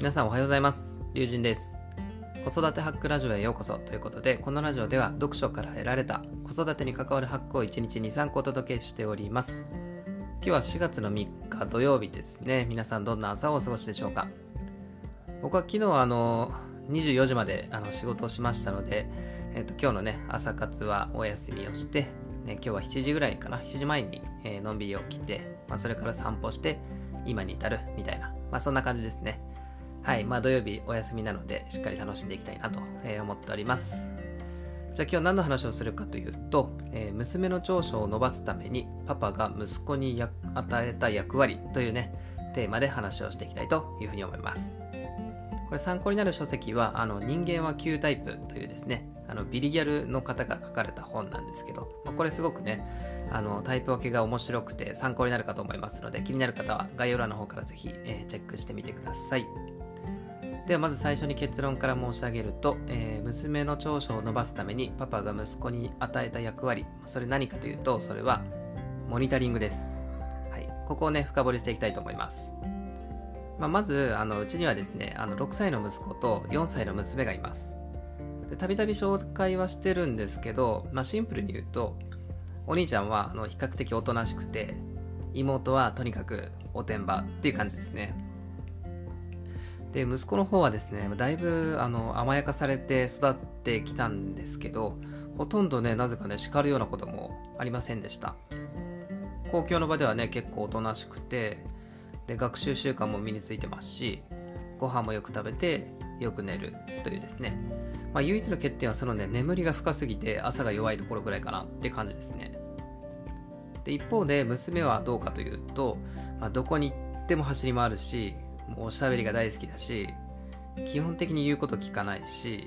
皆さんおはようございます。龍神です。子育てハックラジオへようこそということで、このラジオでは読書から得られた子育てに関わるハックを1日2、3個お届けしております。今日は4月の3日土曜日ですね。皆さんどんな朝をお過ごしでしょうか僕は昨日あの24時まであの仕事をしましたので、えっと今日のね朝活はお休みをして、ね、今日は7時ぐらいかな7時前に、えーのんびり起きて、まあ、それから散歩して今に至るみたいな、まあ、そんな感じですねはいまあ土曜日お休みなのでしっかり楽しんでいきたいなと、えー思っております。じゃあ今日何の話をするかというと、えー娘の長所を伸ばすためにパパが息子にや与えた役割というねテーマで話をしていきたいというふうに思います。これ参考になる書籍はあの人間は9タイプというですねあのビリギャルの方が書かれた本なんですけど、まあこれすごくねあのタイプ分けが面白くて参考になるかと思いますので気になる方は概要欄の方からぜひ、えーチェックしてみてくださいではまず最初に結論から申し上げると、えー娘の長所を伸ばすためにパパが息子に与えた役割それ何かというとそれはモニタリングです、はい、ここをね深掘りしていきたいと思います。まあ、まずあのうちにはですねあの6歳の息子と4歳の娘がいます。でたびたび紹介はしてるんですけど、まあ、シンプルに言うとお兄ちゃんはあの比較的おとなしくて妹はとにかくおてんばっていう感じですね。で息子の方はですねだいぶあの甘やかされて育ってきたんですけどほとんどねなぜかね叱るようなこともありませんでした。公共の場ではね結構おとなしくてで学習習慣も身についてますしご飯もよく食べてよく寝るというですね、まあ、唯一の欠点はそのね眠りが深すぎて朝が弱いところぐらいかなって感じですね。で一方で娘はどうかというと、まあ、どこに行っても走り回るしもうおしゃべりが大好きだし基本的に言うこと聞かないし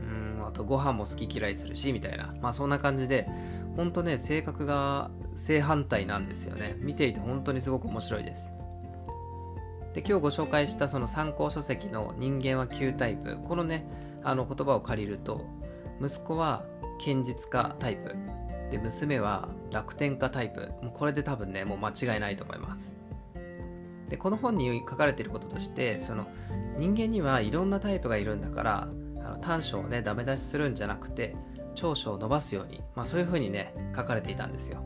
うんあとご飯も好き嫌いするしみたいな。まあそんな感じで本当ね性格が正反対なんですよね。見ていて本当にすごく面白いです。で今日ご紹介したその参考書籍の「人間は9タイプ」このねあの言葉を借りると息子は堅実家タイプ。で娘は楽天家タイプ。もうこれで多分ねもう間違いないと思います。でこの本に書かれていることとしてその人間にはいろんなタイプがいるんだからあの短所をねダメ出しするんじゃなくて長所を伸ばすように、まあ、そういうふうにね書かれていたんですよ。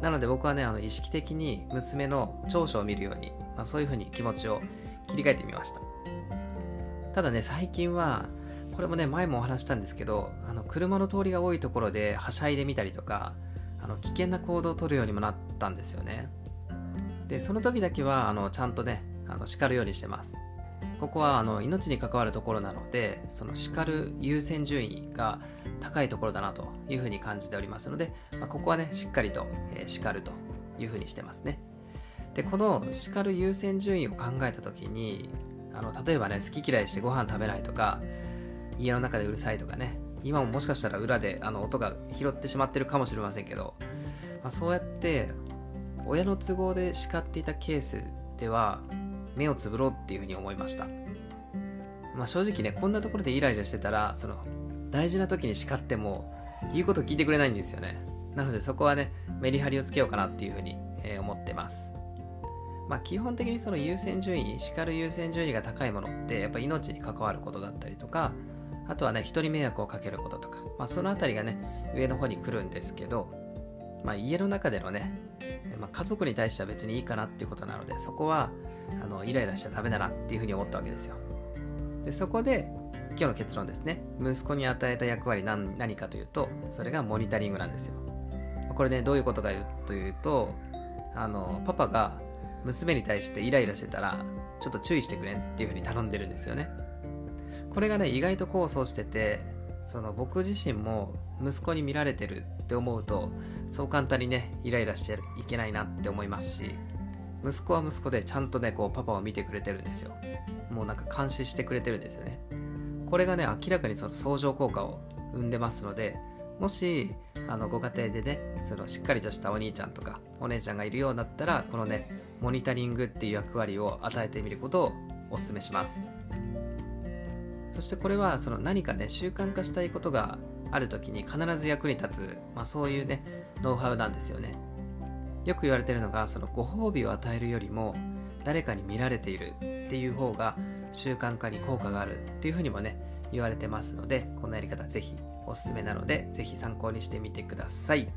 なので僕はねあの意識的に娘の長所を見るように、まあ、そういうふうに気持ちを切り替えてみました。ただね最近はこれもね前もお話したんですけどあの車の通りが多いところではしゃいでみたりとかあの危険な行動を取るようにもなったんですよね。でその時だけはあのちゃんとねあの叱るようにしてます。ここはあの命に関わるところなのでその叱る優先順位が高いところだなというふうに感じておりますので、まあ、ここはねしっかりと、えー叱るというふうにしてますね。でこの叱る優先順位を考えた時にあの例えばね好き嫌いしてご飯食べないとか家の中でうるさいとかね今ももしかしたら裏であの音が拾ってしまってるかもしれませんけど、まあ、そうやって親の都合で叱っていたケースでは目をつぶろうっていうふうに思いました、まあ、正直ねこんなところでイライラしてたらその大事な時に叱っても言うこと聞いてくれないんですよね。なのでそこはねメリハリをつけようかなっていうふうに、えー思ってます。まあ基本的にその優先順位叱る優先順位が高いものってやっぱ命に関わることだったりとかあとはね人に迷惑をかけることとか、まあ、そのあたりがね上の方に来るんですけどまあ、家の中でのね、まあ、家族に対しては別にいいかなっていうことなのでそこはあのイライラしちゃダメだなっていうふうに思ったわけですよ。でそこで今日の結論ですね。息子に与えた役割何何かというとそれがモニタリングなんですよ。これねどういうことかというとあのパパが娘に対してイライラしてたらちょっと注意してくれっていうふうに頼んでるんですよね。これがね意外と功を奏しててその僕自身も息子に見られてるって思うとそう簡単にねイライラしちゃいけないなって思いますし息子は息子でちゃんとねこうパパを見てくれてるんですよ。もうなんか監視してくれてるんですよね。これがね明らかにその相乗効果を生んでますのでもしあのご家庭でねそのしっかりとしたお兄ちゃんとかお姉ちゃんがいるようだったらこのねモニタリングっていう役割を与えてみることをお勧めします。そしてこれはその何かね習慣化したいことがある時に必ず役に立つ、まあ、そういうねノウハウなんですよね。よく言われてるのがそのご褒美を与えるよりも誰かに見られているっていう方が習慣化に効果があるっていうふうにもね言われてますのでこのやり方ぜひおすすめなのでぜひ参考にしてみてください。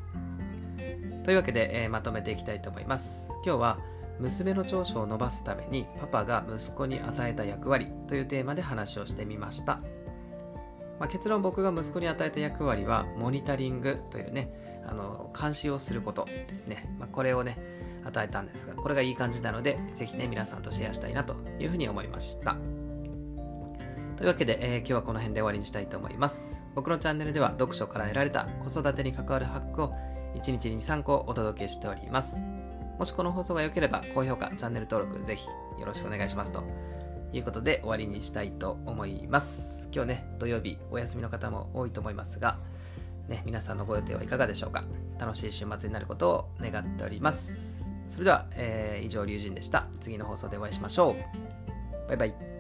というわけで、えー、まとめていきたいと思います。今日は娘の長所を伸ばすためにパパが息子に与えた役割というテーマで話をしてみました、まあ、結論僕が息子に与えた役割はモニタリングというねあの監視をすることですね、まあ、これをね与えたんですがこれがいい感じなのでぜひね皆さんとシェアしたいなというふうに思いました。というわけで、えー、今日はこの辺で終わりにしたいと思います。僕のチャンネルでは読書から得られた子育てに関わるハックを1日に3個お届けしております。もしこの放送が良ければ高評価、チャンネル登録ぜひよろしくお願いしますということで終わりにしたいと思います。今日ね、土曜日お休みの方も多いと思いますが、ね、皆さんのご予定はいかがでしょうか？楽しい週末になることを願っております。それでは、えー、以上、龍神でした。次の放送でお会いしましょう。バイバイ。